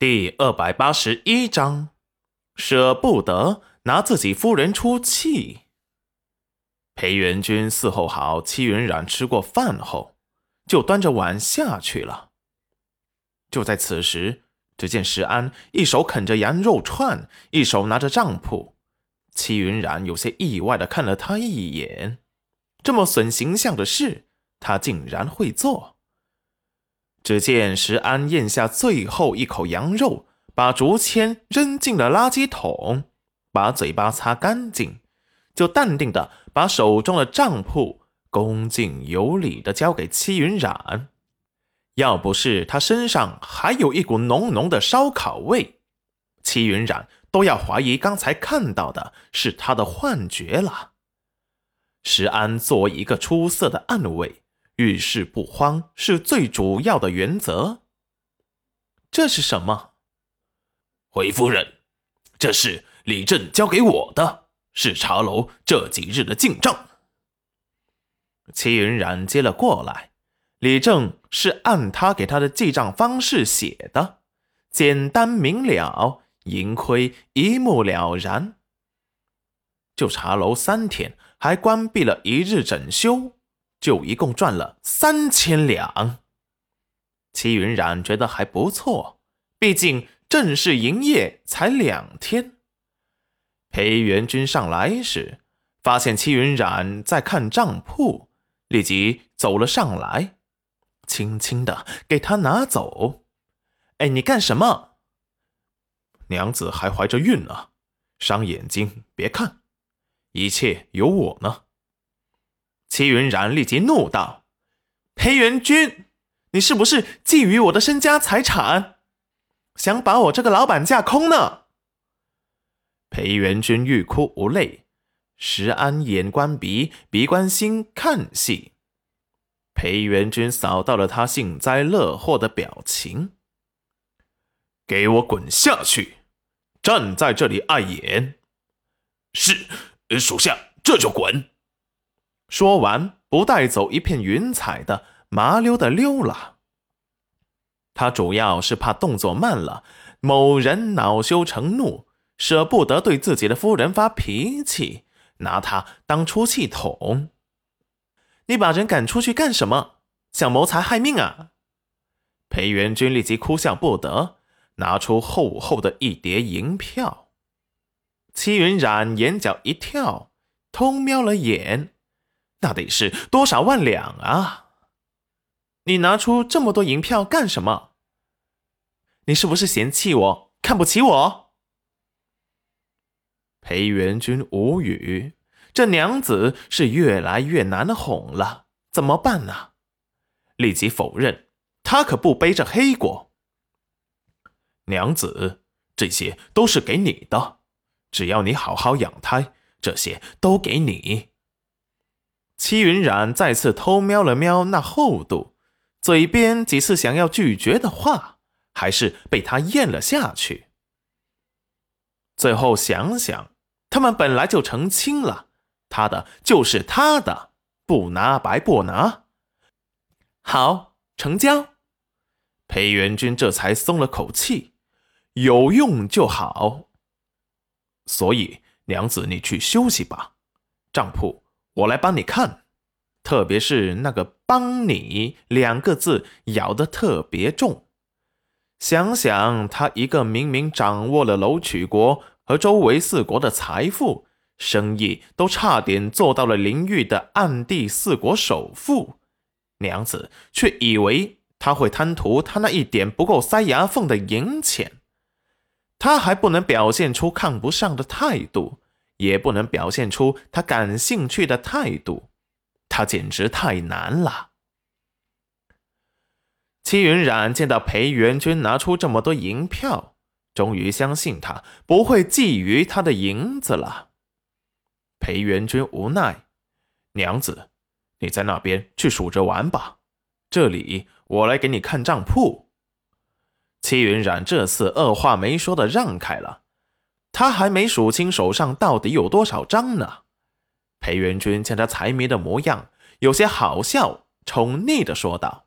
第二百八十一章，舍不得拿自己夫人出气。裴元君伺候好戚云染吃过饭后，就端着碗下去了。就在此时，只见石安一手啃着羊肉串，一手拿着账铺。戚云染有些意外的看了他一眼，这么损形象的事，他竟然会做。只见石安咽下最后一口羊肉，把竹签扔进了垃圾桶，把嘴巴擦干净，就淡定的把手中的账簿恭敬有礼的交给戚云染。要不是他身上还有一股浓浓的烧烤味，戚云染都要怀疑刚才看到的是他的幻觉了。石安作为一个出色的暗卫。遇事不慌是最主要的原则。这是什么？回夫人，这是李正交给我的，是茶楼这几日的进账。齐云冉接了过来，李正是按他给他的记账方式写的，简单明了，盈亏一目了然。就茶楼三天，还关闭了一日整休。就一共赚了三千两，齐云染觉得还不错，毕竟正式营业才两天。裴元君上来时，发现齐云染在看账铺，立即走了上来，轻轻的给他拿走。哎，你干什么？娘子还怀着孕呢，伤眼睛，别看，一切有我呢。齐云然立即怒道：“裴元君，你是不是觊觎我的身家财产，想把我这个老板架空呢？”裴元君欲哭无泪，石安眼观鼻，鼻观心，看戏。裴元君扫到了他幸灾乐祸的表情，给我滚下去！站在这里碍眼！是，属下这就滚。说完，不带走一片云彩的，麻溜的溜了。他主要是怕动作慢了，某人恼羞成怒，舍不得对自己的夫人发脾气，拿他当出气筒。你把人赶出去干什么？想谋财害命啊！裴元君立即哭笑不得，拿出厚厚的一叠银票。戚云染眼角一跳，偷瞄了眼。那得是多少万两啊！你拿出这么多银票干什么？你是不是嫌弃我，看不起我？裴元君无语，这娘子是越来越难哄了，怎么办呢？立即否认，他可不背着黑锅。娘子，这些都是给你的，只要你好好养胎，这些都给你。戚云染再次偷瞄了瞄那厚度，嘴边几次想要拒绝的话，还是被他咽了下去。最后想想，他们本来就成亲了，他的就是他的，不拿白不拿。好，成交。裴元君这才松了口气，有用就好。所以，娘子，你去休息吧，账铺。我来帮你看，特别是那个“帮你”两个字咬得特别重。想想他一个明明掌握了楼曲国和周围四国的财富，生意都差点做到了灵域的暗地四国首富，娘子却以为他会贪图他那一点不够塞牙缝的银钱，他还不能表现出看不上的态度。也不能表现出他感兴趣的态度，他简直太难了。戚云染见到裴元君拿出这么多银票，终于相信他不会觊觎他的银子了。裴元君无奈：“娘子，你在那边去数着玩吧，这里我来给你看账铺。”戚云染这次二话没说的让开了。他还没数清手上到底有多少张呢。裴元君见他财迷的模样，有些好笑，宠溺的说道：“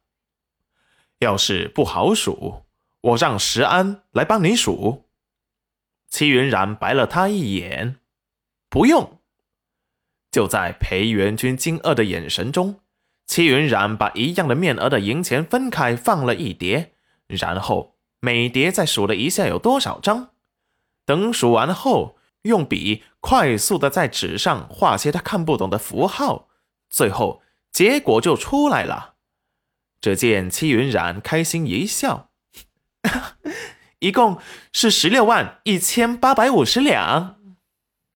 要是不好数，我让石安来帮你数。戚云染白了他一眼，不用。就在裴元君惊愕的眼神中，戚云染把一样的面额的银钱分开放了一叠，然后每叠再数了一下有多少张。等数完后，用笔快速的在纸上画些他看不懂的符号，最后结果就出来了。只见戚云染开心一笑，一共是十六万一千八百五十两。